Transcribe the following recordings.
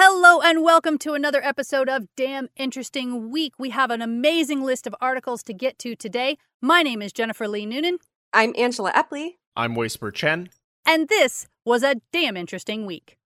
Hello and welcome to another episode of Damn Interesting Week. We have an amazing list of articles to get to today. My name is Jennifer Lee Noonan, I'm Angela Epley. I'm Whisper Chen. and this was a damn interesting week.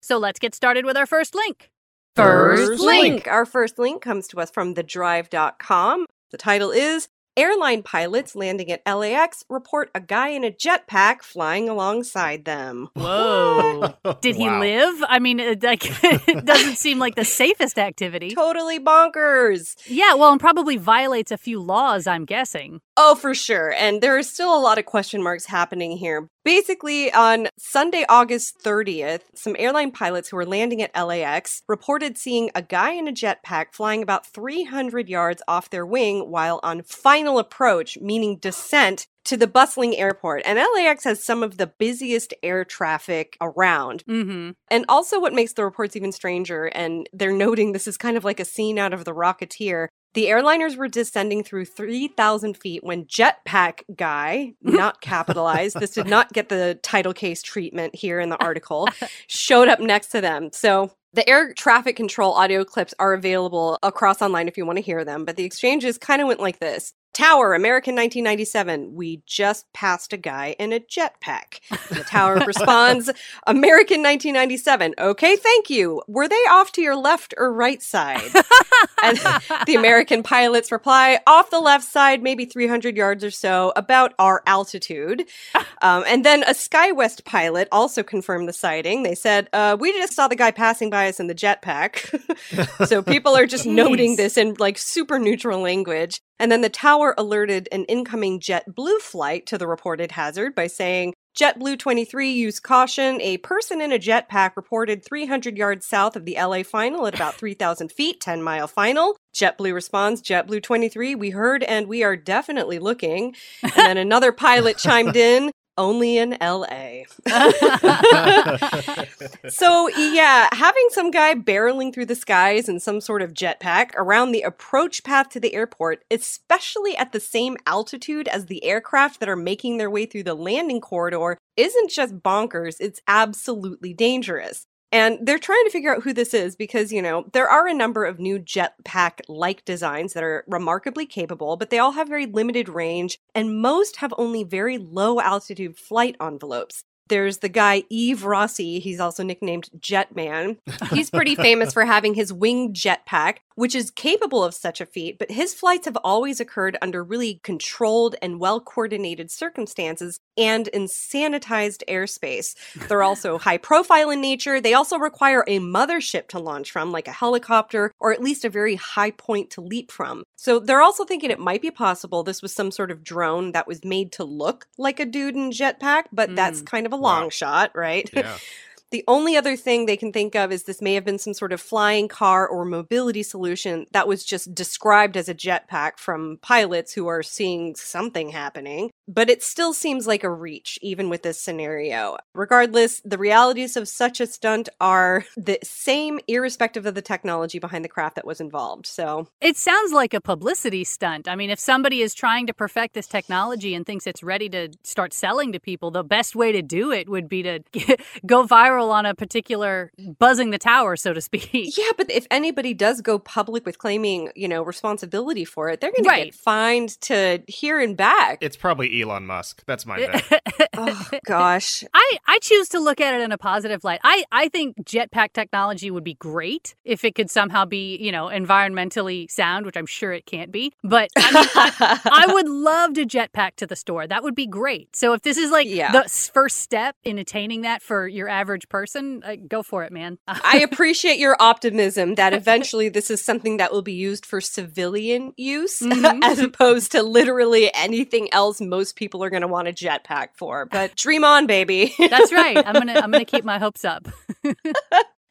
So let's get started with our first link. First link. Our first link comes to us from thedrive.com. The title is Airline pilots landing at LAX report a guy in a jetpack flying alongside them. Whoa. Did he Wow. live? I mean, it, like, it doesn't seem like the safest activity. Totally bonkers. Yeah, well, and probably violates a few laws, I'm guessing. Oh, for sure. And there are still a lot of question marks happening here. Basically, on Sunday, August 30th, some airline pilots who were landing at LAX reported seeing a guy in a jetpack flying about 300 yards off their wing while on final approach, meaning descent, to the bustling airport. And LAX has some of the busiest air traffic around. Mm-hmm. And also, what makes the reports even stranger, and they're noting this is kind of like a scene out of The Rocketeer. The airliners were descending through 3,000 feet when Jetpack Guy, not capitalized, this did not get the title case treatment here in the article, showed up next to them. So the air traffic control audio clips are available across online if you want to hear them, but the exchanges kind of went like this. Tower, American 1997. We just passed a guy in a jetpack. The tower responds, American 1997. Okay, thank you. Were they off to your left or right side? and the American pilots reply, off the left side, maybe 300 yards or so, about our altitude. Um, and then a SkyWest pilot also confirmed the sighting. They said, uh, we just saw the guy passing by us in the jetpack. so people are just noting this in like super neutral language. And then the tower alerted an incoming JetBlue flight to the reported hazard by saying, JetBlue 23 use caution. A person in a jetpack reported 300 yards south of the LA final at about 3,000 feet, 10 mile final. JetBlue responds, JetBlue 23, we heard and we are definitely looking. And then another pilot chimed in, only in LA. So, yeah, having some guy barreling through the skies in some sort of jetpack around the approach path to the airport, especially at the same altitude as the aircraft that are making their way through the landing corridor, isn't just bonkers, it's absolutely dangerous. And they're trying to figure out who this is because, you know, there are a number of new jetpack like designs that are remarkably capable, but they all have very limited range, and most have only very low altitude flight envelopes. There's the guy Yves Rossy. He's also nicknamed Jetman. He's pretty famous for having his winged jetpack, which is capable of such a feat, but his flights have always occurred under really controlled and well coordinated circumstances and in sanitized airspace. They're also high profile in nature. They also require a mothership to launch from, like a helicopter, or at least a very high point to leap from. So they're also thinking it might be possible this was some sort of drone that was made to look like a dude in jetpack, but that's mm. kind of a long Wow. shot, right? yeah. The only other thing they can think of is this may have been some sort of flying car or mobility solution that was just described as a jetpack from pilots who are seeing something happening. But it still seems like a reach, even with this scenario. Regardless, the realities of such a stunt are the same, irrespective of the technology behind the craft that was involved. So, It sounds like a publicity stunt. I mean, if somebody is trying to perfect this technology and thinks it's ready to start selling to people, the best way to do it would be to go viral on a particular buzzing the tower, so to speak. yeah, but if anybody does go public with claiming, you know, responsibility for it, they're going Right. to get fined to here and back. It's probably Elon Musk. That's my bet. oh, gosh. I, I choose to look at it in a positive light. I, I think jetpack technology would be great if it could somehow be, you know, environmentally sound, which I'm sure it can't be. But I mean, I, I would love to jetpack to the store. That would be great. So if this is like Yeah. the first step in attaining that for your average person, uh, go for it, man. I appreciate your optimism that eventually this is something that will be used for civilian use Mhm. as opposed to literally anything else most people are going to want a jetpack for. But dream on, baby. That's right. I'm gonna I'm gonna keep my hopes up.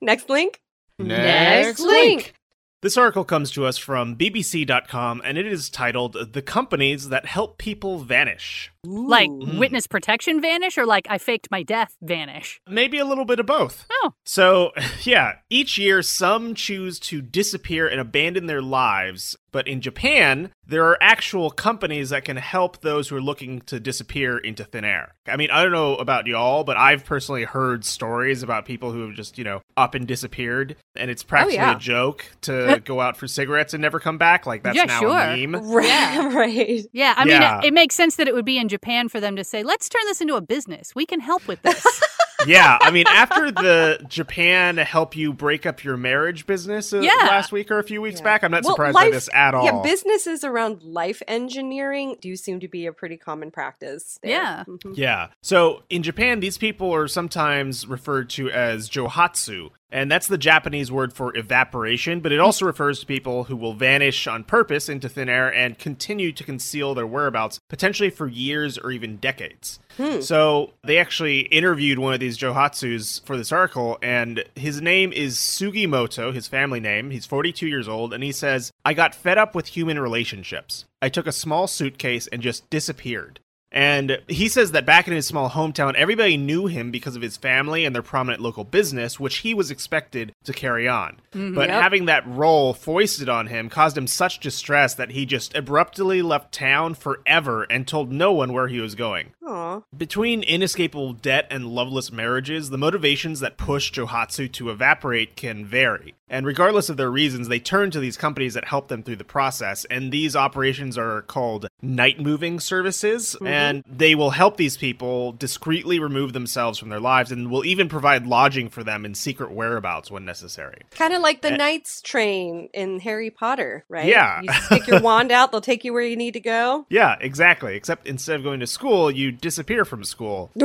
Next link. Next link. This article comes to us from BBC.com and it is titled The Companies That Help People Vanish. Like Ooh. Hmm. witness protection vanish or like I faked my death vanish? Maybe a little bit of both. Oh. So, yeah, each year some choose to disappear and abandon their lives, but in Japan, there are actual companies that can help those who are looking to disappear into thin air. I mean, I don't know about y'all, but I've personally heard stories about people who have just, you know, up and disappeared, and it's oh, practically yeah. a joke to go out for cigarettes and never come back. Like, that's Yeah, now sure. a meme. Right, Yeah. right. Yeah, I mean, it, it makes sense that it would be in Japan for them to say, let's turn this into a business. We can help with this. yeah, I mean, after the Japan help you break up your marriage business uh, Yeah. last week or a few weeks Yeah. back, I'm not Well, surprised by this at all. Yeah, businesses around life engineering do seem to be a pretty common practice. there. Yeah. Mhm. Yeah. So in Japan, these people are sometimes referred to as johatsu, and that's the Japanese word for evaporation, but it also refers to people who will vanish on purpose into thin air and continue to conceal their whereabouts, potentially for years or even decades. Hmm. So they actually interviewed one of these johatsus for this article, and his name is Sugimoto, his family name. He's 42 years old, and he says, I got fed up with human relationships. I took a small suitcase and just disappeared. And he says that back in his small hometown, everybody knew him because of his family and their prominent local business, which he was expected to carry on. Mm-hmm. But Yep. having that role foisted on him caused him such distress that he just abruptly left town forever and told no one where he was going. Aw. Between inescapable debt and loveless marriages, the motivations that push Johatsu to evaporate can vary. And regardless of their reasons, they turn to these companies that help them through the process. And these operations are called night moving services. And they will help these people discreetly remove themselves from their lives and will even provide lodging for them in secret whereabouts when necessary. Kind of like the Eh. Knights train in Harry Potter, right? Yeah. You stick your wand out, they'll take you where you need to go. Yeah, exactly. Except instead of going to school, you disappear from school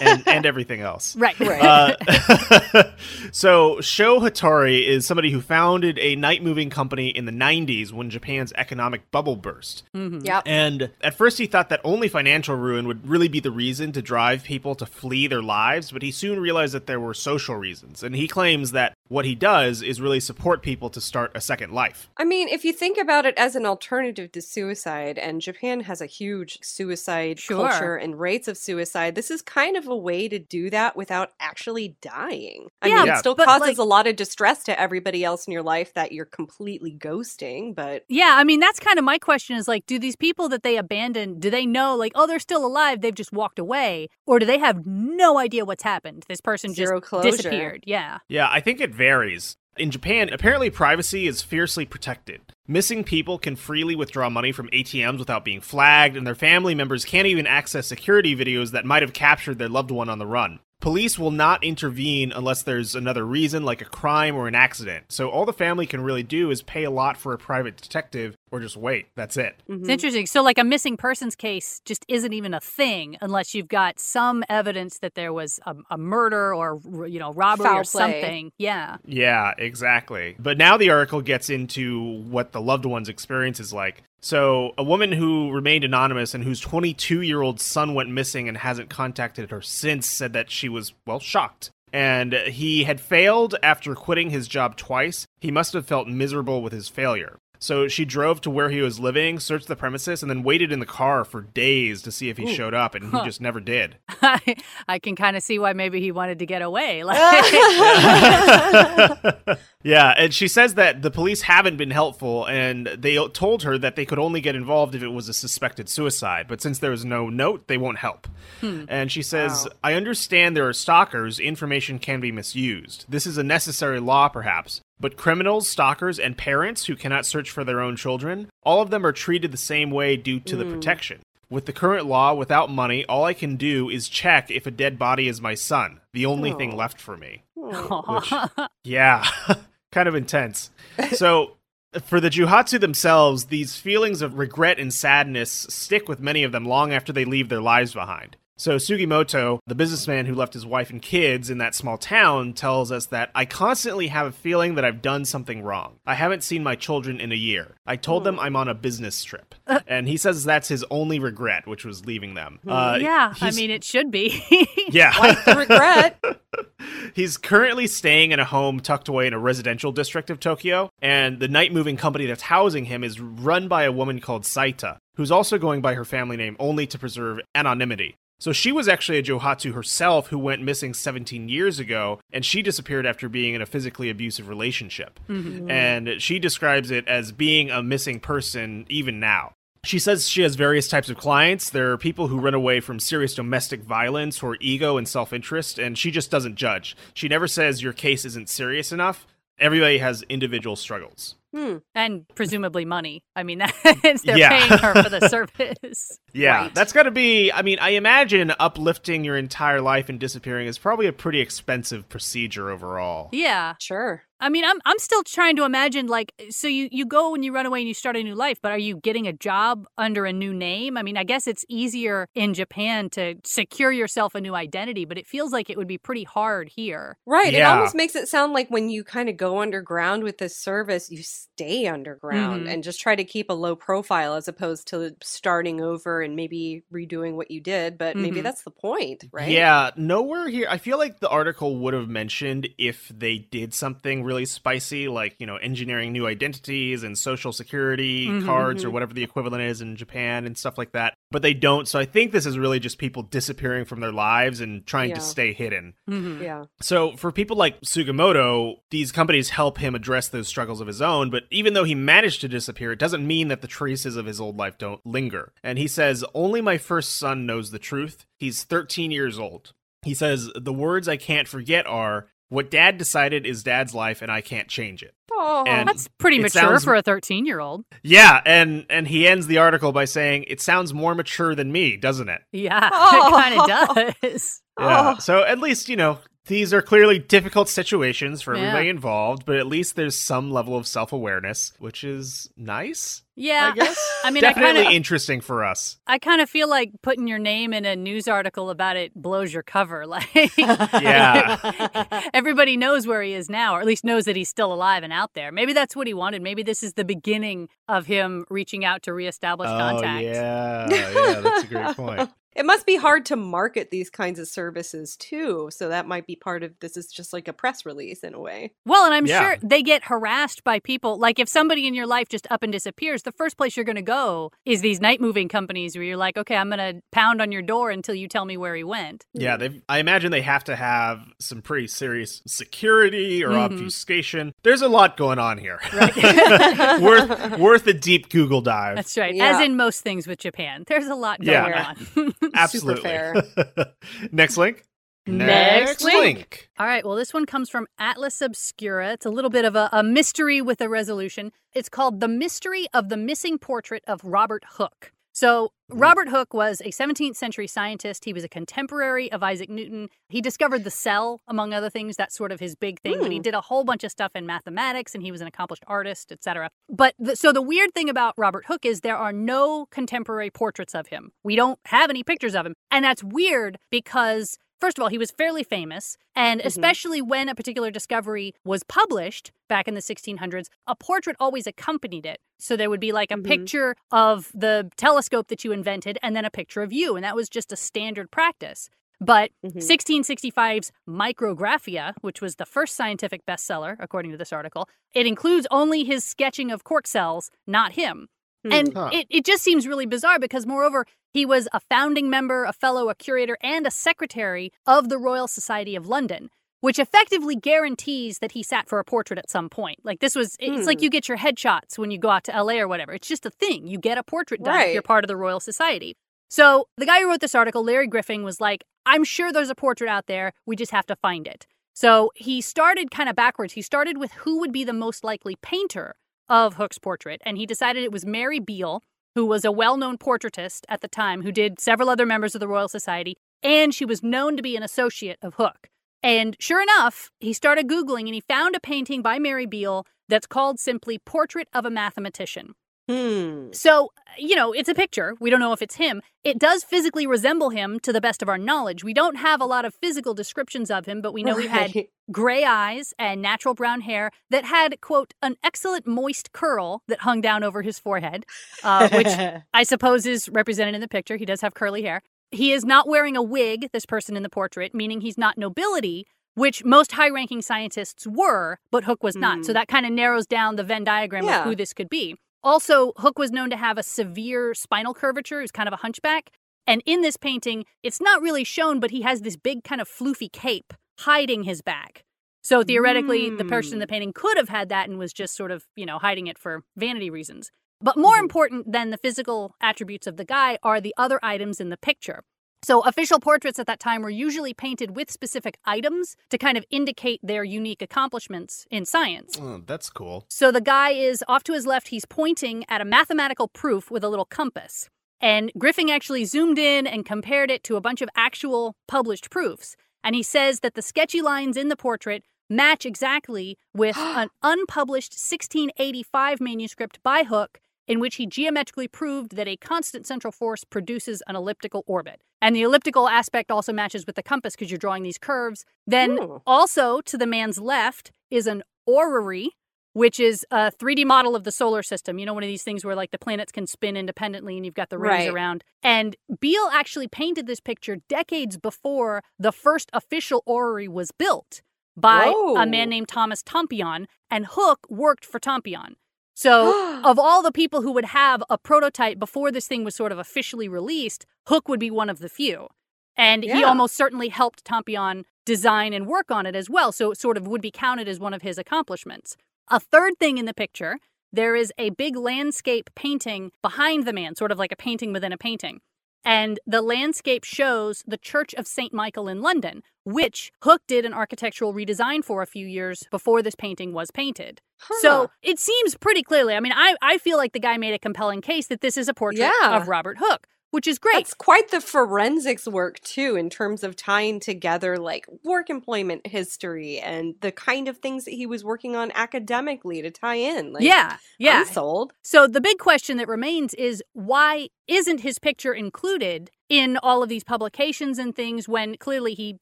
and, and everything else. right. Right. Uh, so Sho Hattori is somebody who founded a night moving company in the 90s when Japan's economic bubble burst. Mhm. Yep. And at first he thought that only financial ruin would really be the reason to drive people to flee their lives, but he soon realized that there were social reasons. And he claims that what he does is really support people to start a second life. I mean, if you think about it as an alternative to suicide, and Japan has a huge suicide Sure. culture and rates of suicide, this is kind of a way to do that without actually dying. I Yeah, mean, Yeah. it still but, causes like- a lot of distress to everybody else in your life that you're completely ghosting, but Yeah, I mean that's kind of my question is like do these people that they abandon do they know like oh they're still alive they've just walked away or do they have no idea what's happened this person Zero just closure. disappeared yeah Yeah, I think it varies. In Japan, apparently privacy is fiercely protected. Missing people can freely withdraw money from ATMs without being flagged, and their family members can't even access security videos that might have captured their loved one on the run. Police will not intervene unless there's another reason, like a crime or an accident. So all the family can really do is pay a lot for a private detective or just wait. That's it. Mhm. It's interesting. So, like a missing persons case just isn't even a thing unless you've got some evidence that there was a, a murder or you know robbery Foul or play. something. Yeah. Yeah, exactly. But now the article gets into what the loved one's experience is like. So, a woman who remained anonymous and whose 22 year old son went missing and hasn't contacted her since said that she was, well, shocked. And he had failed after quitting his job twice. He must have felt miserable with his failure. So she drove to where he was living, searched the premises, and then waited in the car for days to see if he Ooh. showed up, and he Huh. just never did. I, I can kind of see why maybe he wanted to get away. Like, yeah, and she says that the police haven't been helpful, and they told her that they could only get involved if it was a suspected suicide. But since there was no note, they won't help. Hmm. And she says, Wow. I understand there are stalkers, information can be misused. This is a necessary law, perhaps. But criminals, stalkers, and parents who cannot search for their own children, all of them are treated the same way due to the hmm. protection. With the current law, without money, all I can do is check if a dead body is my son, the only thing Oh. left for me. Oh. Yeah, kind of intense. So, for the Johatsu themselves, these feelings of regret and sadness stick with many of them long after they leave their lives behind. So Sugimoto, the businessman who left his wife and kids in that small town, tells us that I constantly have a feeling that I've done something wrong. I haven't seen my children in a year. I told them I'm on a business trip. and he says that's his only regret, which was leaving them. Uh, yeah, I mean, it should be. yeah. Like the regret. He's currently staying in a home tucked away in a residential district of Tokyo, and the night moving company that's housing him is run by a woman called Saita, who's also going by her family name only to preserve anonymity. So she was actually a Johatsu herself who went missing 17 years ago, and she disappeared after being in a physically abusive relationship. Mm-hmm. And she describes it as being a missing person even now. She says she has various types of clients. There are people who run away from serious domestic violence or ego and self interest, and she just doesn't judge. She never says your case isn't serious enough. Everybody has individual struggles. Hmm. and presumably money. I mean, that's, they're Yeah. paying her for the service. Yeah, Right. that's got to be. I mean, I imagine uplifting your entire life and disappearing is probably a pretty expensive procedure overall. Yeah. Sure. I mean, I'm I'm still trying to imagine like so you you go and you run away and you start a new life, but are you getting a job under a new name? I mean, I guess it's easier in Japan to secure yourself a new identity, but it feels like it would be pretty hard here. Right. It almost makes it sound like when you kind of go underground with this service, you stay underground Mhm. and just try to keep a low profile as opposed to starting over and maybe redoing what you did. But maybe Mhm. that's the point, right? Yeah, nowhere here. I feel like the article would have mentioned if they did something really spicy, like, you know, engineering new identities and social security Mhm, cards or mhm. whatever the equivalent is in Japan and stuff like that. But they don't. So I think this is really just people disappearing from their lives and trying to stay hidden. Mhm. Yeah. So for people like Sugimoto, these companies help him address those struggles of his own, but even though he managed to disappear, it doesn't mean that the traces of his old life don't linger. And he says, "Only my first son knows the truth. He's 13 years old." He says, "The words I can't forget are what dad decided is dad's life and I can't change it." Oh, And- That's pretty mature sounds- for a 13 year old. Yeah, and and he ends the article by saying, "It sounds more mature than me, doesn't it?" Yeah, Oh. it kind of does. Yeah. Oh. So at least, you know, these are clearly difficult situations for Yeah. everybody involved, but at least there's some level of self awareness, which is nice, Yeah. I guess. I mean, I Definitely kind of interesting for us. I kind of feel like putting your name in a news article about it blows your cover. Like, Yeah. everybody knows where he is now, or at least knows that he's still alive and out there. Maybe that's what he wanted. Maybe this is the beginning of him reaching out to reestablish oh, contact. Oh, yeah. Yeah, that's a great point. It must be hard to market these kinds of services too. So that might be part of this is just like a press release in a way. Well, and I'm Yeah. sure they get harassed by people. Like if somebody in your life just up and disappears, the first place you're going to go is these night moving companies where you're like, okay, I'm going to pound on your door until you tell me where he went. Yeah, they I imagine they have to have some pretty serious security or Mhm. obfuscation. There's a lot going on here. Right. worth worth a deep Google dive. That's right. Yeah. As in most things with Japan, there's a lot going Yeah. on. Absolutely. fair. Next link. Next link. All right. Well, this one comes from Atlas Obscura. It's a little bit of a, a mystery with a resolution. It's called The Mystery of the Missing Portrait of Robert Hooke. So, Robert Hooke was a 17th century scientist. He was a contemporary of Isaac Newton. He discovered the cell, among other things. That's sort of his big thing. But he Hmm. did a whole bunch of stuff in mathematics and he was an accomplished artist, etc. But the, so the weird thing about Robert Hooke is there are no contemporary portraits of him. We don't have any pictures of him. And that's weird because First of all, he was fairly famous, and Mhm. especially when a particular discovery was published back in the 1600s, a portrait always accompanied it. So there would be like a Mhm. picture of the telescope that you invented and then a picture of you, and that was just a standard practice. But Mhm. 1665's Micrographia, which was the first scientific bestseller, according to this article, it includes only his sketching of cork cells, not him. Hmm. And Huh. it, it just seems really bizarre because, moreover, he was a founding member, a fellow, a curator, and a secretary of the Royal Society of London, which effectively guarantees that he sat for a portrait at some point. Like, this was, it's like Hmm. you get your headshots when you go out to LA or whatever. It's just a thing. You get a portrait done if you're part of the Royal Society. So, the guy who wrote this article, Larry Griffin, was like, I'm sure there's a portrait out there. We just have to find it. So, he started kind of backwards. He started with who would be the most likely painter of Hooke's portrait, and he decided it was Mary Beale, who was a well known portraitist at the time, who did several other members of the Royal Society, and she was known to be an associate of Hooke. And sure enough, he started Googling and he found a painting by Mary Beale that's called simply Portrait of a Mathematician. Hmm. So, you know, it's a picture. We don't know if it's him. It does physically resemble him to the best of our knowledge. We don't have a lot of physical descriptions of him, but we know he had gray eyes and natural brown hair that had, quote, an excellent moist curl that hung down over his forehead, uh, which I suppose is represented in the picture. He does have curly hair. He is not wearing a wig, this person in the portrait, meaning he's not nobility, which most high ranking scientists were, but Hooke was not. Hmm. So that kind of narrows down the Venn diagram Yeah. of who this could be. Also, Hooke was known to have a severe spinal curvature. He was kind of a hunchback. And in this painting, it's not really shown, but he has this big kind of floofy cape hiding his back. So theoretically, the person in the Mm. painting could have had that and was just sort of, you know, hiding it for vanity reasons. But more Mhm. important than the physical attributes of the guy are the other items in the picture. So, official portraits at that time were usually painted with specific items to kind of indicate their unique accomplishments in science. Oh, that's cool. So, the guy is off to his left, he's pointing at a mathematical proof with a little compass. And Griffin actually zoomed in and compared it to a bunch of actual published proofs. And he says that the sketchy lines in the portrait match exactly with an unpublished 1685 manuscript by Hooke in which he geometrically proved that a constant central force produces an elliptical orbit. And the elliptical aspect also matches with the compass because you're drawing these curves. Then, Ooh. also to the man's left is an orrery, which is a 3D model of the solar system. You know, one of these things where like the planets can spin independently and you've got the rings Right. around. And Beale actually painted this picture decades before the first official orrery was built by a man named Thomas Tompion, and Hooke worked for Tompion. So, of all the people who would have a prototype before this thing was sort of officially released, Hooke would be one of the few. And he almost certainly helped Tompion design and work on it as well. So, it sort of would be counted as one of his accomplishments. A third thing in the picture, there is a big landscape painting behind the man, sort of like a painting within a painting. And the landscape shows the Church of St. Michael in London, which Hooke did an architectural redesign for a few years before this painting was painted. Huh. So it seems pretty clearly. I mean, I, I feel like the guy made a compelling case that this is a portrait Yeah. of Robert Hooke, which is great. That's quite the forensics work too, in terms of tying together like work employment history and the kind of things that he was working on academically to tie in. Like, yeah, yeah. I'm sold. So the big question that remains is why isn't his picture included in all of these publications and things when clearly he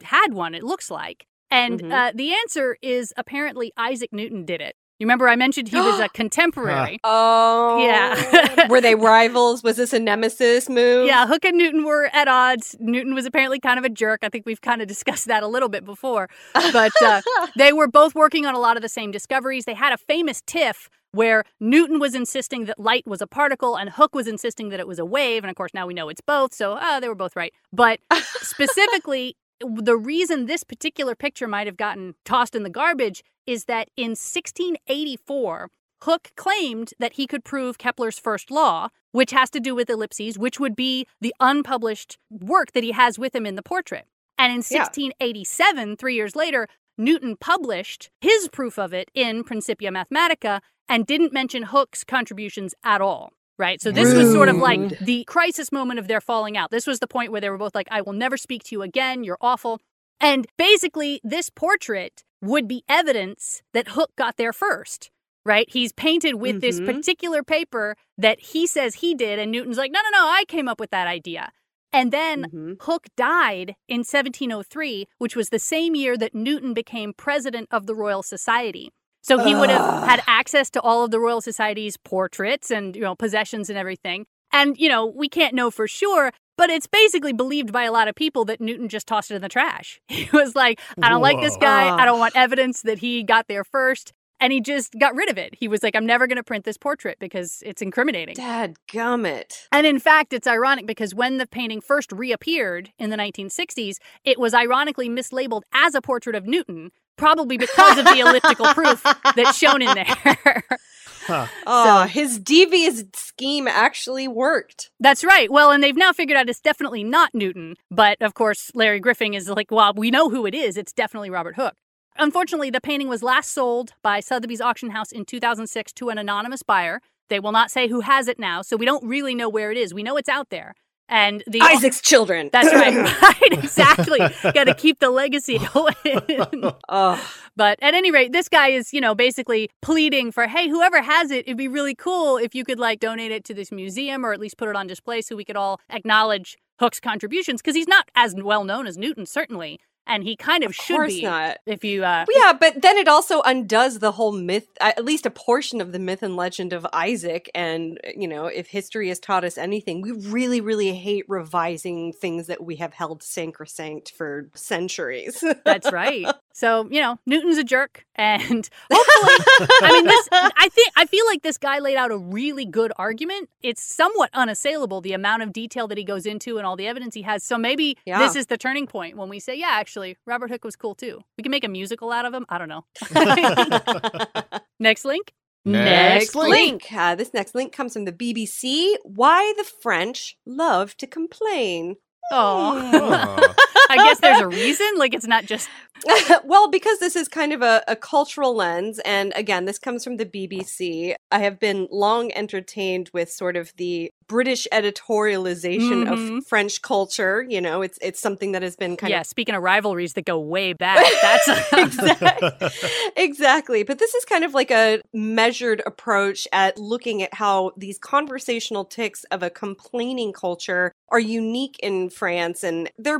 had one, it looks like? And Mhm. uh, the answer is apparently Isaac Newton did it. You remember I mentioned he was a contemporary. Oh, Yeah. were they rivals? Was this a nemesis move? Yeah, Hooke and Newton were at odds. Newton was apparently kind of a jerk. I think we've kind of discussed that a little bit before. But uh, they were both working on a lot of the same discoveries. They had a famous tiff where Newton was insisting that light was a particle and Hooke was insisting that it was a wave. And of course, now we know it's both. So uh, they were both right. But specifically, the reason this particular picture might have gotten tossed in the garbage is that in 1684, Hooke claimed that he could prove Kepler's first law, which has to do with ellipses, which would be the unpublished work that he has with him in the portrait. And in Yeah. 1687, three years later, Newton published his proof of it in Principia Mathematica and didn't mention Hooke's contributions at all. Right. So this was sort of like the crisis moment of their falling out. This was the point where they were both like, I will never speak to you again. You're awful. And basically, this portrait would be evidence that Hooke got there first. Right. He's painted with this Mhm. particular paper that he says he did. And Newton's like, no, no, no, I came up with that idea. And then Mhm. Hooke died in 1703, which was the same year that Newton became president of the Royal Society. So he would have had access to all of the Royal Society's portraits and, you know, possessions and everything. And, you know, we can't know for sure, but it's basically believed by a lot of people that Newton just tossed it in the trash. He was like, I don't like this guy. I don't want evidence that he got there first. And he just got rid of it. He was like, I'm never going to print this portrait because it's incriminating. Dad gummit. And in fact, it's ironic because when the painting first reappeared in the 1960s, it was ironically mislabeled as a portrait of Newton, probably because of the elliptical proof that's shown in there. Oh, his devious scheme actually worked. that's right. Well, and they've now figured out it's definitely not Newton. But of course, Larry Griffin is like, well, we know who it is. It's definitely Robert Hooke. Unfortunately, the painting was last sold by Sotheby's auction house in 2006 to an anonymous buyer. They will not say who has it now, so we don't really know where it is. We know it's out there. And the Isaac's children. That's right. right, exactly. Got to keep the legacy going. oh. But at any rate, this guy is, you know, basically pleading for, hey, whoever has it, it'd be really cool if you could like donate it to this museum or at least put it on display so we could all acknowledge Hooke's contributions because he's not as well known as Newton, certainly and he kind of, of should be not. if you uh yeah but then it also undoes the whole myth at least a portion of the myth and legend of isaac and you know if history has taught us anything we really really hate revising things that we have held sacrosanct for centuries that's right so you know newton's a jerk and hopefully i mean this i think i feel like this guy laid out a really good argument it's somewhat unassailable the amount of detail that he goes into and all the evidence he has so maybe Yeah. this is the turning point when we say yeah actually robert hooke was cool too we can make a musical out of him i don't know next link Next link. link. Uh, this next link comes from the BBC. Why the French love to complain. Oh. i guess there's a reason like it's not just well, because this is kind of a, a cultural lens, and again, this comes from the BBC. I have been long entertained with sort of the British editorialization Mhm. of French culture. You know, it's it's something that has been kind of yeah speaking of rivalries that go way back that's exactly. exactly. But this is kind of like a measured approach at looking at how these conversational ticks of a complaining culture are unique in France. And there are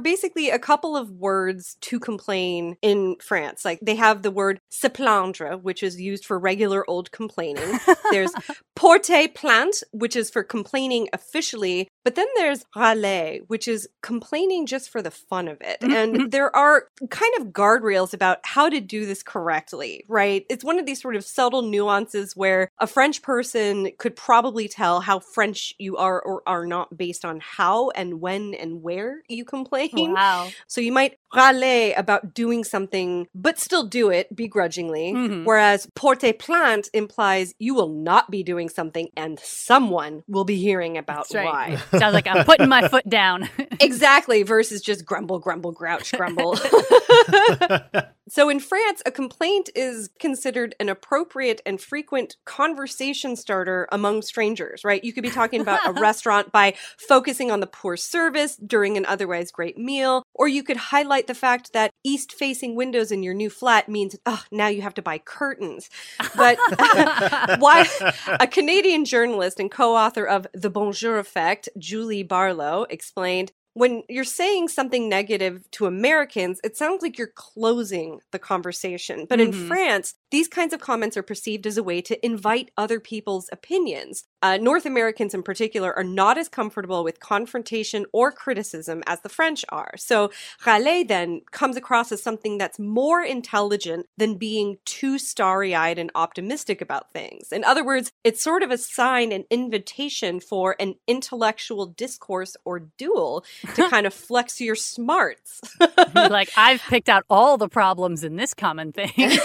a couple of words to complain in France. Like they have the word se plaindre, which is used for regular old complaining. There's porter plainte, which is for complaining officially. But then there's râler, which is complaining just for the fun of it. And there are kind of guardrails about how to do this correctly, right? It's one of these sort of subtle nuances where a French person could probably tell how French you are or are not based on how and when and where you complain. wow So you might râler about doing something, but still do it begrudgingly. Mhm. Whereas porter plainte implies you will not be doing something and someone will be hearing about right. why. sounds like i'm putting my foot down exactly, versus just grumble, grumble, grouch, grumble. So in France, a complaint is considered an appropriate and frequent conversation starter among strangers, right? You could be talking about a restaurant by focusing on the poor service during an otherwise great meal, or you could highlight the fact that east facing windows in your new flat means, oh, now you have to buy curtains. But why a Canadian journalist and co-author of The Bonjour Effect, Julie Barlow, explained when you're saying something negative to Americans, it sounds like you're closing the conversation. But in Mhm. France, these kinds of comments are perceived as a way to invite other people's opinions. Uh, North Americans, in particular, are not as comfortable with confrontation or criticism as the French are. So, râler then comes across as something that's more intelligent than being too starry eyed and optimistic about things. In other words, it's sort of a sign, an invitation for an intellectual discourse or duel to kind of flex your smarts. like I've picked out all the problems in this common thing.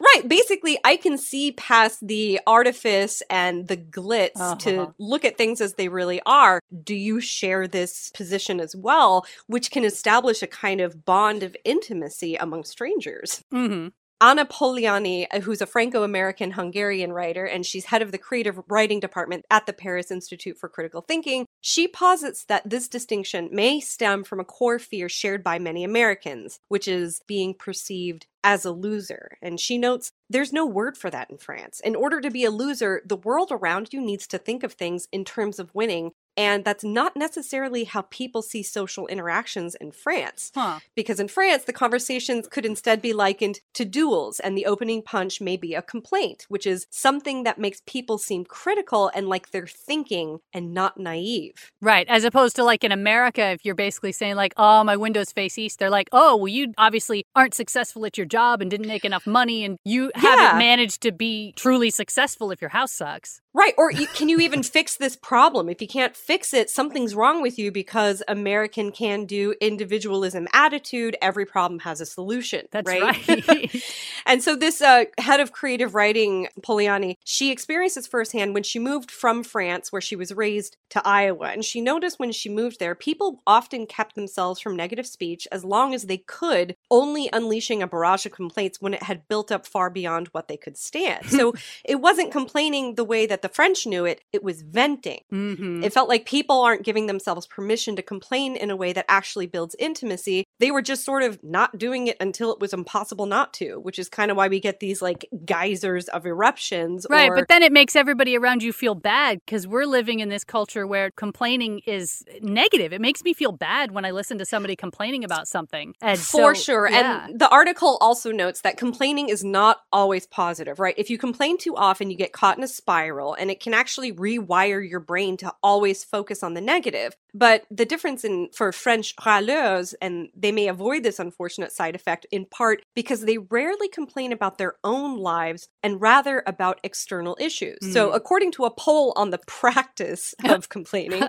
right. Basically, I can see past the artifice and the glitz Uh-huh. to look at things as they really are. Do you share this position as well? Which can establish a kind of bond of intimacy among strangers. hmm Anna Polonyi, uh, who's a Franco American Hungarian writer, and she's head of the creative writing department at the Paris Institute for Critical Thinking, she posits that this distinction may stem from a core fear shared by many Americans, which is being perceived as a loser. And she notes there's no word for that in France. In order to be a loser, the world around you needs to think of things in terms of winning. And that's not necessarily how people see social interactions in France. Huh. Because in France, the conversations could instead be likened to duels, and the opening punch may be a complaint, which is something that makes people seem critical and like they're thinking and not naive. Right. As opposed to like in America, if you're basically saying like, "Oh, my windows face east," they're like, "Oh, well, you obviously aren't successful at your job and didn't make enough money, and you. Haven't managed to be truly successful if your house sucks." Right. Or you, can you even fix this problem? If you can't fix it, something's wrong with you because American can do individualism attitude. Every problem has a solution. That's right. right. And so this uh, head of creative writing, Polonyi, she experienced this firsthand when she moved from France, where she was raised, to Iowa. And she noticed when she moved there, people often kept themselves from negative speech as long as they could, only unleashing a barrage of complaints when it had built up far beyond what they could stand. So it wasn't complaining the way that that the French knew it, it was venting. Mm-hmm. It felt like people aren't giving themselves permission to complain in a way that actually builds intimacy. They were just sort of not doing it until it was impossible not to, which is kind of why we get these like geysers of eruptions. Right, or- but then it makes everybody around you feel bad because we're living in this culture where complaining is negative. It makes me feel bad when I listen to somebody complaining about something. And For so, sure. yeah. And the article also notes that complaining is not always positive, right? If you complain too often, you get caught in a spiral and it can actually rewire your brain to always focus on the negative. But the difference in for French râleurs, and they may avoid this unfortunate side effect in part because they rarely complain about their own lives and rather about external issues. So, Mm. according to a poll on the practice of complaining,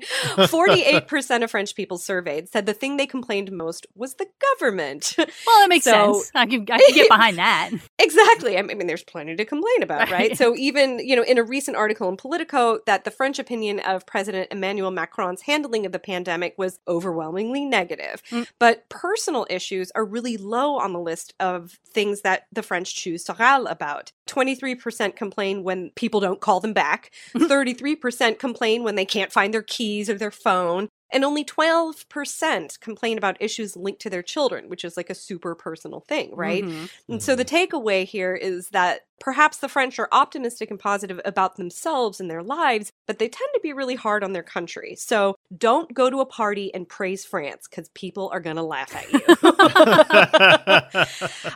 48% of French people surveyed said the thing they complained most was the government. well, that makes So- sense. I can, I can get behind that. exactly. I mean, there's plenty to complain about, right? Right. So, even, you know, in a recent article in Politico, that the French opinion of President Emmanuel Macron's handling of the pandemic was overwhelmingly negative. Mm. But personal issues are really low on the list of things that the French choose to râle about. 23% complain when people don't call them back. 33% complain when they can't find their keys or their phone. And only 12% complain about issues linked to their children, which is like a super personal thing, right? Mhm. And so the takeaway here is that perhaps the French are optimistic and positive about themselves and their lives, but they tend to be really hard on their country. So don't go to a party and praise France because people are going to laugh at you.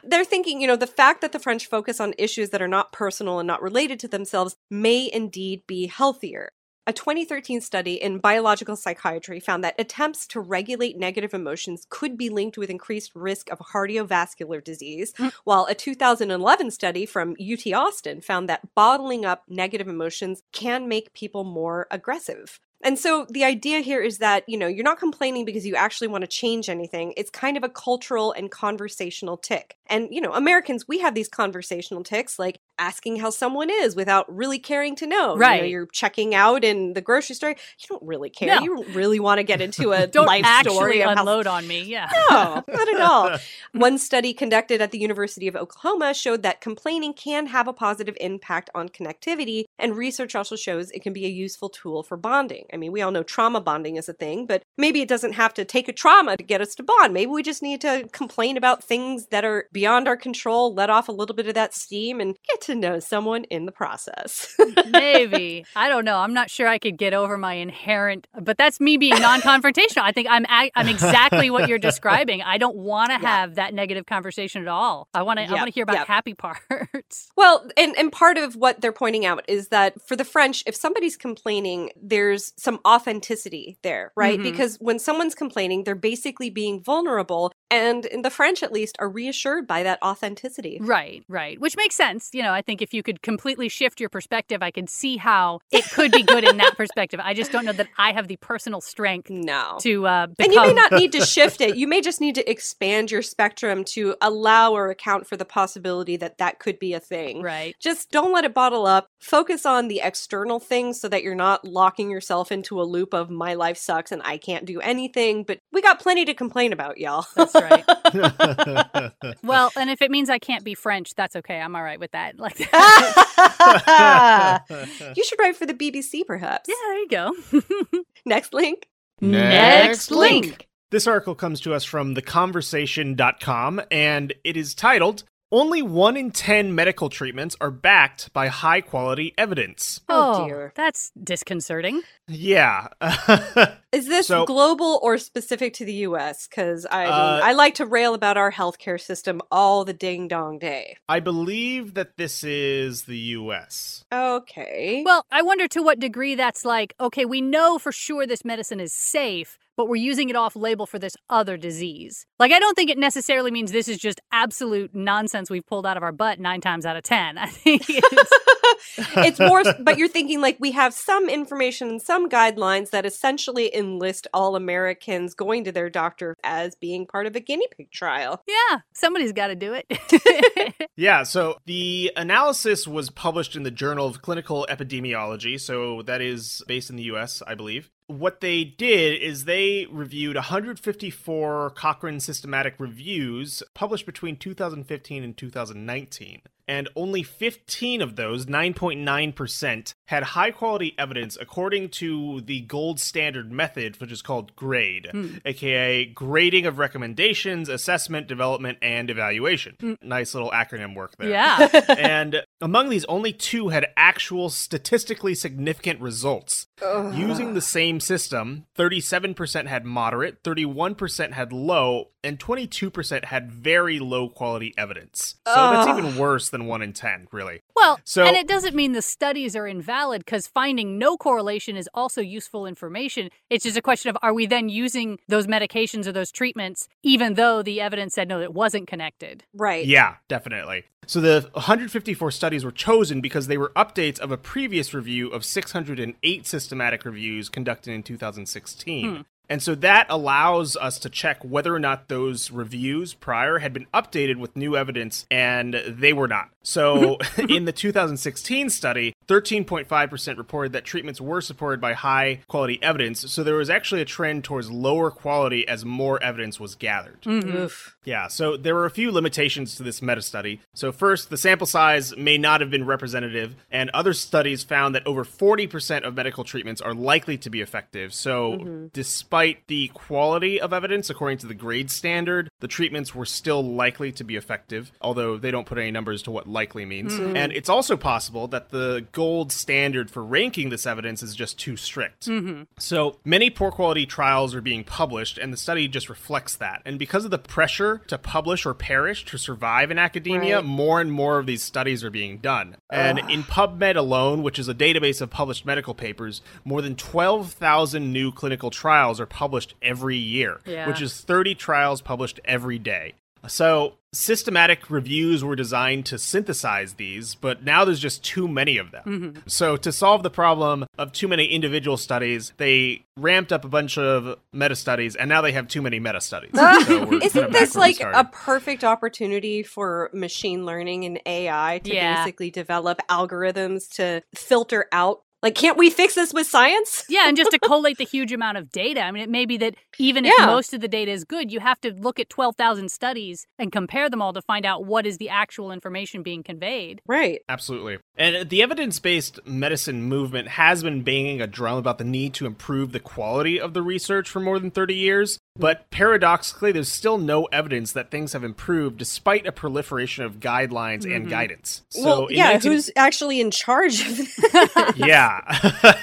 They're thinking, you know, the fact that the French focus on issues that are not personal and not related to themselves may indeed be healthier. A 2013 study in biological psychiatry found that attempts to regulate negative emotions could be linked with increased risk of cardiovascular disease, Mm. while a 2011 study from UT Austin found that bottling up negative emotions can make people more aggressive. And so the idea here is that, you know, you're not complaining because you actually want to change anything. It's kind of a cultural and conversational tick. And, you know, Americans, we have these conversational ticks like asking how someone is without really caring to know. You know, Right. you're checking out in the grocery store. You don't really care. No. You really want to get into a Don't life story of how unload on me. Yeah. no, not at all. One study conducted at the University of Oklahoma showed that complaining can have a positive impact on connectivity, and research also shows it can be a useful tool for bonding. I mean, we all know trauma bonding is a thing, but maybe it doesn't have to take a trauma to get us to bond. Maybe we just need to complain about things that are beyond our control, let off a little bit of that steam, and get to know someone in the process. Maybe. I don't know. I'm not sure I could get over my inherent, but that's me being non-confrontational. I think I'm I'm exactly what you're describing. I don't want to Yeah. have that negative conversation at all. I want to I want to hear about happy parts. Well, and, and part of what they're pointing out is that for the French, if somebody's complaining, there's some authenticity there, right? Mhm. Because when someone's complaining, they're basically being vulnerable. And in the French, at least, are reassured by that authenticity. Right, right. Which makes sense. You know, I think if you could completely shift your perspective, I could see how it could be good in that perspective. I just don't know that I have the personal strength No. to uh, become. And you may not need to shift it. You may just need to expand your spectrum to allow or account for the possibility that that could be a thing. Right. Just don't let it bottle up. Focus on the external things so that you're not locking yourself into a loop of my life sucks and I can't do anything. But we got plenty to complain about, y'all. That's right. well, and if it means I can't be French, that's okay. I'm all right with that. Like, yeah, you should write for the BBC, perhaps. Yeah, there you go. Next link. Next link. This article comes to us from theconversation.com and it is titled Only 1 in 10 medical treatments are backed by high quality evidence. Oh, dear. That's disconcerting. Yeah. Is this So- global or specific to the US? Because I Uh, I like to rail about our healthcare system all the ding dong day. I believe that this is the US. Okay. Well, I wonder to what degree that's like, okay, we know for sure this medicine is safe, but we're using it off label for this other disease. Like, I don't think it necessarily means this is just absolute nonsense we've pulled out of our butt nine times out of 10. I think it's. It's more, but you're thinking like we have some information and some guidelines that essentially enlist all Americans going to their doctor as being part of a guinea pig trial. yeah, somebody's got to do it. Yeah, so the analysis was published in the Journal of Clinical Epidemiology, so that is based in the US, I believe. What they did is they reviewed 154 Cochrane systematic reviews published between 2015 and 2019. And only 15 of those, 9.9%, had high quality evidence according to the gold standard method, which is called GRADE, hmm. aka grading of recommendations, assessment, development, and evaluation. Hmm. Nice little acronym work there. Yeah. and among these, only two had actual statistically significant results. Using the same system, 37% had moderate, 31% had low, and 22% had very low quality evidence. So that's even worse than 1 in 10, really. Well, So- and it doesn't mean the studies are invalid because finding no correlation is also useful information. It's just a question of are we then using those medications or those treatments even though the evidence said no, it wasn't connected? Right. Yeah, definitely. So the 154 studies were chosen because they were updates of a previous review of 608 systematic reviews conducted in 2016. Hmm. And so that allows us to check whether or not those reviews prior had been updated with new evidence, and they were not. So mm-hmm. in the 2016 study, 13.5% reported that treatments were supported by high quality evidence. So there was actually a trend towards lower quality as more evidence was gathered. Mm-hmm. Oof. Yeah, so there were a few limitations to this meta study. So, first, the sample size may not have been representative, and other studies found that over 40% of medical treatments are likely to be effective. So, mm-hmm. despite the quality of evidence, according to the grade standard, the treatments were still likely to be effective, although they don't put any numbers to what likely means. Mm-hmm. And it's also possible that the gold standard for ranking this evidence is just too strict. Mm-hmm. So many poor quality trials are being published, and the study just reflects that. And because of the pressure to publish or perish to survive in academia, Right. more and more of these studies are being done. And in PubMed alone, which is a database of published medical papers, more than 12,000 new clinical trials are published every year, Yeah. which is 30 trials published every day. So, systematic reviews were designed to synthesize these, but now there's just too many of them. Mm-hmm. So, to solve the problem of too many individual studies, they ramped up a bunch of meta studies, and now they have too many meta studies. So we're kind Isn't this back where we like a perfect opportunity for machine learning and AI to Yeah. basically develop algorithms to filter out? Like, can't we fix this with science? Yeah, and just to collate the huge amount of data. I mean, it may be that even if Yeah. most of the data is good, you have to look at 12,000 studies and compare them all to find out what is the actual information being conveyed. Right. Absolutely. And uh, the evidence based medicine movement has been banging a drum about the need to improve the quality of the research for more than 30 years. But paradoxically, there's still no evidence that things have improved despite a proliferation of guidelines and mm-hmm. guidance. So, well, yeah, 19 who's actually in charge of this? Yeah.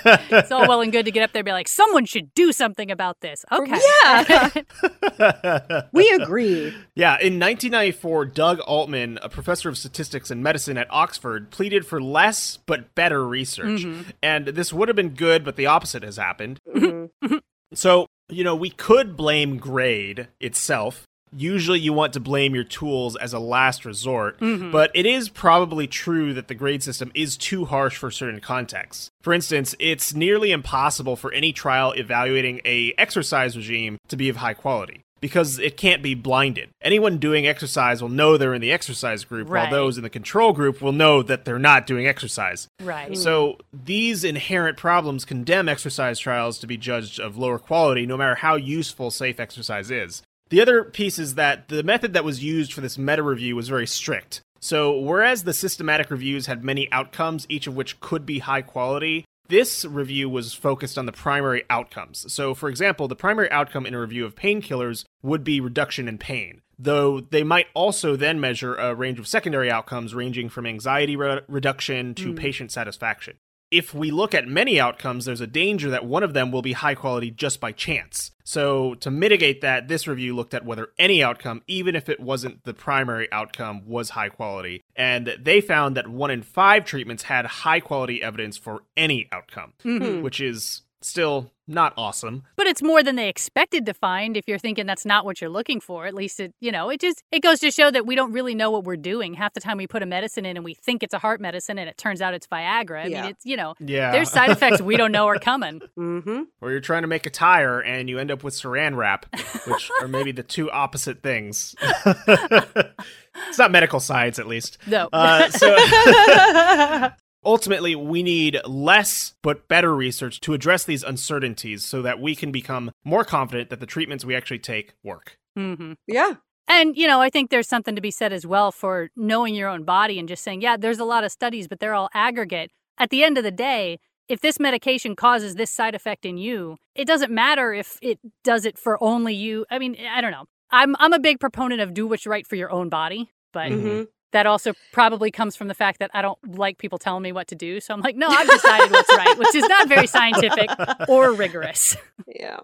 It's all well and good to get up there and be like, someone should do something about this. Okay. Yeah. we agree. Yeah, in 1994, Doug Altman, a professor of statistics and medicine at Oxford, pleaded for less but better research. Mm-hmm. And this would have been good, but the opposite has happened. Mm-hmm. So, you know, we could blame grade itself. Usually you want to blame your tools as a last resort, mm-hmm. but it is probably true that the grade system is too harsh for certain contexts. For instance, it's nearly impossible for any trial evaluating a exercise regime to be of high quality because it can't be blinded. Anyone doing exercise will know they're in the exercise group, Right. while those in the control group will know that they're not doing exercise. Right. Mm. So these inherent problems condemn exercise trials to be judged of lower quality, no matter how useful safe exercise is. The other piece is that the method that was used for this meta review was very strict. So whereas the systematic reviews had many outcomes, each of which could be high quality, this review was focused on the primary outcomes. So, for example, the primary outcome in a review of painkillers would be reduction in pain, though they might also then measure a range of secondary outcomes ranging from anxiety re- reduction to hmm. patient satisfaction. If we look at many outcomes, there's a danger that one of them will be high quality just by chance. So, to mitigate that, this review looked at whether any outcome, even if it wasn't the primary outcome, was high quality. And they found that one in five treatments had high quality evidence for any outcome, mm-hmm. which is still not awesome. But it's more than they expected to find if you're thinking that's not what you're looking for. At least it, you know, it just it goes to show that we don't really know what we're doing. Half the time we put a medicine in and we think it's a heart medicine and it turns out it's Viagra. I Yeah. mean, it's, you know, Yeah. there's side effects we don't know are coming. Mm-hmm. or you're trying to make a tire and you end up with saran wrap, which are maybe the two opposite things. it's not medical science, at least. No. Uh, so ultimately, we need less but better research to address these uncertainties so that we can become more confident that the treatments we actually take work. hmm Yeah. And, you know, I think there's something to be said as well for knowing your own body and just saying, yeah, there's a lot of studies, but they're all aggregate. At the end of the day, if this medication causes this side effect in you, it doesn't matter if it does it for only you. I mean, I don't know. I'm I'm a big proponent of do what's right for your own body, but Mhm. That also probably comes from the fact that I don't like people telling me what to do. So I'm like, no, I've decided what's right, which is not very scientific or rigorous. Yeah.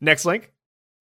Next link.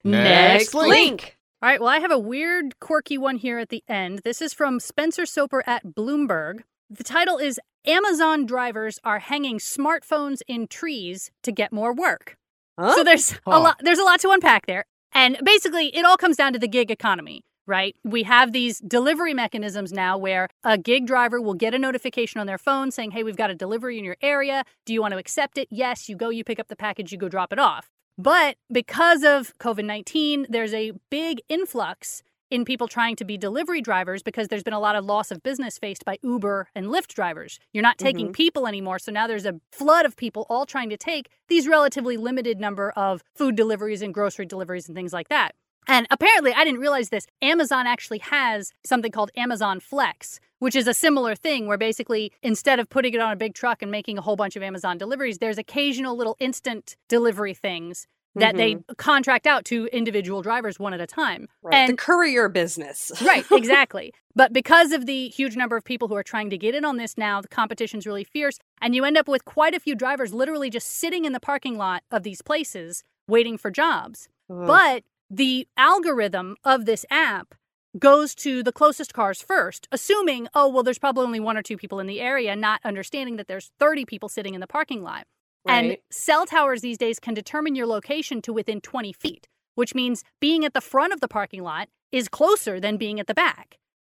Next link. All right, well, I have a weird, quirky one here at the end. This is from Spencer Soper at Bloomberg. The title is Amazon drivers are hanging smartphones in trees to get more work. Huh? So there's Huh. a lot there's a lot to unpack there. And basically it all comes down to the gig economy, right? We have these delivery mechanisms now where a gig driver will get a notification on their phone saying, "Hey, we've got a delivery in your area. Do you want to accept it?" Yes, you go, you pick up the package, you go drop it off. But because of COVID-19, there's a big influx in people trying to be delivery drivers because there's been a lot of loss of business faced by Uber and Lyft drivers. You're not taking mm-hmm. people anymore, so now there's a flood of people all trying to take these relatively limited number of food deliveries and grocery deliveries and things like that. And apparently, I didn't realize this. Amazon actually has something called Amazon Flex, which is a similar thing where basically instead of putting it on a big truck and making a whole bunch of Amazon deliveries, there's occasional little instant delivery things that they mm-hmm. contract out to individual drivers one at a time. Right. the courier business. right, exactly. But because of the huge number of people who are trying to get in on this now, the competition's really fierce. And you end up with quite a few drivers literally just sitting in the parking lot of these places waiting for jobs. Ugh. But the algorithm of this app goes to the closest cars first, assuming, oh, well, there's probably only one or two people in the area, not understanding that there's 30 people sitting in the parking lot. And cell towers these days can determine your location to within 20 feet, which means being at the front of the parking lot is closer than being at the back.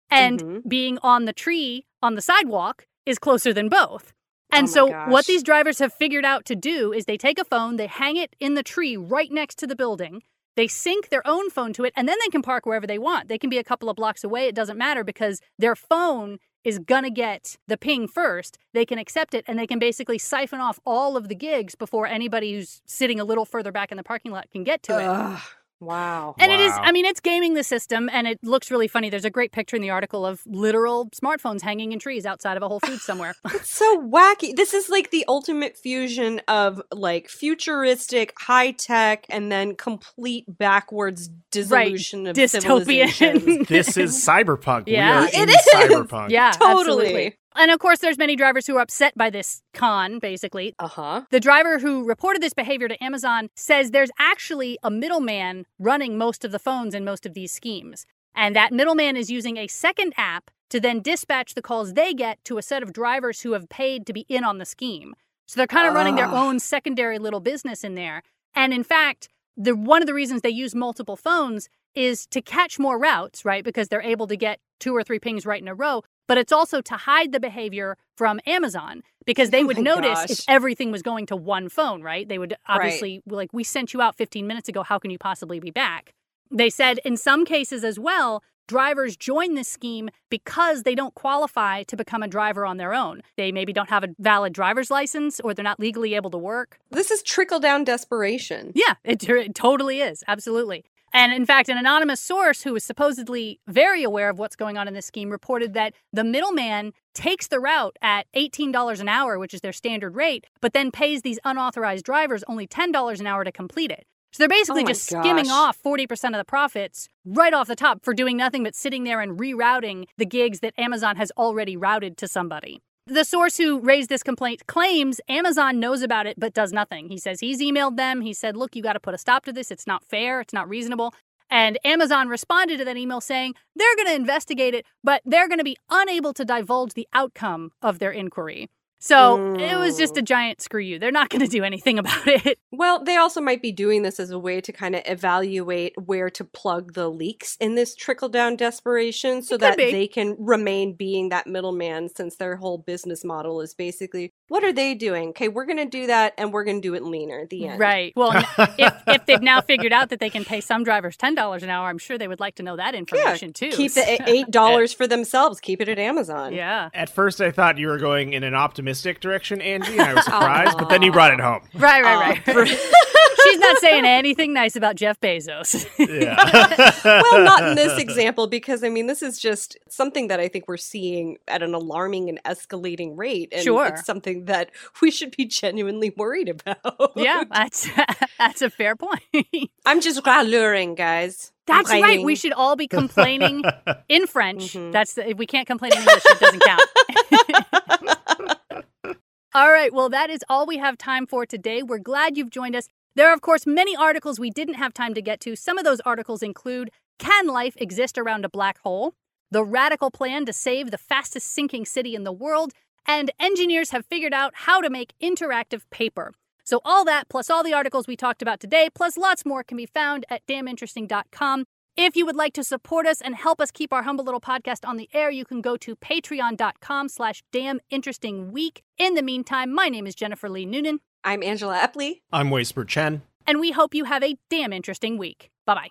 And Mhm. being on the tree on the sidewalk is closer than both. Oh And my so, gosh. what these drivers have figured out to do is they take a phone, they hang it in the tree right next to the building, they sync their own phone to it, and then they can park wherever they want. They can be a couple of blocks away, it doesn't matter because their phone is gonna get the ping first. They can accept it and they can basically siphon off all of the gigs before anybody who's sitting a little further back in the parking lot can get to it. Ugh. Wow. And it is, I mean, it's gaming the system and it looks really funny. There's a great picture in the article of literal smartphones hanging in trees outside of a Whole Foods somewhere. It's so wacky. This is like the ultimate fusion of like futuristic, high tech, and then complete backwards dissolution of Dystopian. This is cyberpunk. Yeah. we are It in is. cyberpunk. yeah, Totally. absolutely. And of course, there's many drivers who are upset by this con, basically. Uh huh. The driver who reported this behavior to Amazon says there's actually a middleman running most of the phones in most of these schemes. And that middleman is using a second app to then dispatch the calls they get to a set of drivers who have paid to be in on the scheme. So they're kind of running their own secondary little business in there. And in fact, the one of the reasons they use multiple phones is to catch more routes, right? Because they're able to get two or three pings right in a row. But it's also to hide the behavior from Amazon because they Oh would my notice gosh. if everything was going to one phone, right? They would Right. obviously like we sent you out 15 minutes ago. How can you possibly be back? They said in some cases as well, drivers join this scheme because they don't qualify to become a driver on their own. They maybe don't have a valid driver's license or they're not legally able to work. This is trickle down desperation. Yeah, it, it totally is. Absolutely. And in fact, an anonymous source who is supposedly very aware of what's going on in this scheme reported that the middleman takes the route at $18 an hour, which is their standard rate, but then pays these unauthorized drivers only $10 an hour to complete it. So they're oh basically Oh just skimming off 40% of the profits right off the top for doing nothing but sitting there and rerouting the gigs that Amazon has already routed to somebody. The source who raised this complaint claims Amazon knows about it but does nothing. He says he's emailed them. He said, Look, you got to put a stop to this. It's not fair. It's not reasonable. And Amazon responded to that email saying they're going to investigate it, but they're going to be unable to divulge the outcome of their inquiry. So it was just a mm. giant screw you. They're not going to do anything about it. Well, they also might be doing this as a way to kind of evaluate where to plug the leaks in this trickle down desperation so that be. they can remain being that middleman since their whole business model is basically what are they doing? Okay, we're going to do that and we're going to do it leaner. At the end. Right. Well, if, if they've now figured out that they can pay some drivers $10 an hour, I'm sure they would like to know that Yeah. information too. Keep the eight dollars for themselves. Keep it at Amazon. yeah. At first, I thought you were going in an optimistic direction, Angie, and I was surprised, but then you brought it home. Right, right, right. Uh, She's not saying anything nice about Jeff Bezos. Yeah. well, not in this example, because I mean, this is just something that I think we're seeing at an alarming and escalating rate. And Sure. it's something that we should be genuinely worried about. yeah, that's that's a fair point. I'm just ralluring, guys. That's right. We should all be complaining in French. Mhm. That's the, if we can't complain in English, it doesn't count. All right. Well, that is all we have time for today. We're glad you've joined us. There are, of course, many articles we didn't have time to get to. Some of those articles include Can life exist around a black hole? The radical plan to save the fastest sinking city in the world. And engineers have figured out how to make interactive paper. So, all that, plus all the articles we talked about today, plus lots more, can be found at damninteresting.com. If you would like to support us and help us keep our humble little podcast on the air, you can go to patreon.com slash damninterestingweek. In the meantime, my name is Jennifer Lee Noonan, I'm Angela Epley. I'm Waysper Chen. and we hope you have a damn interesting week. Bye bye.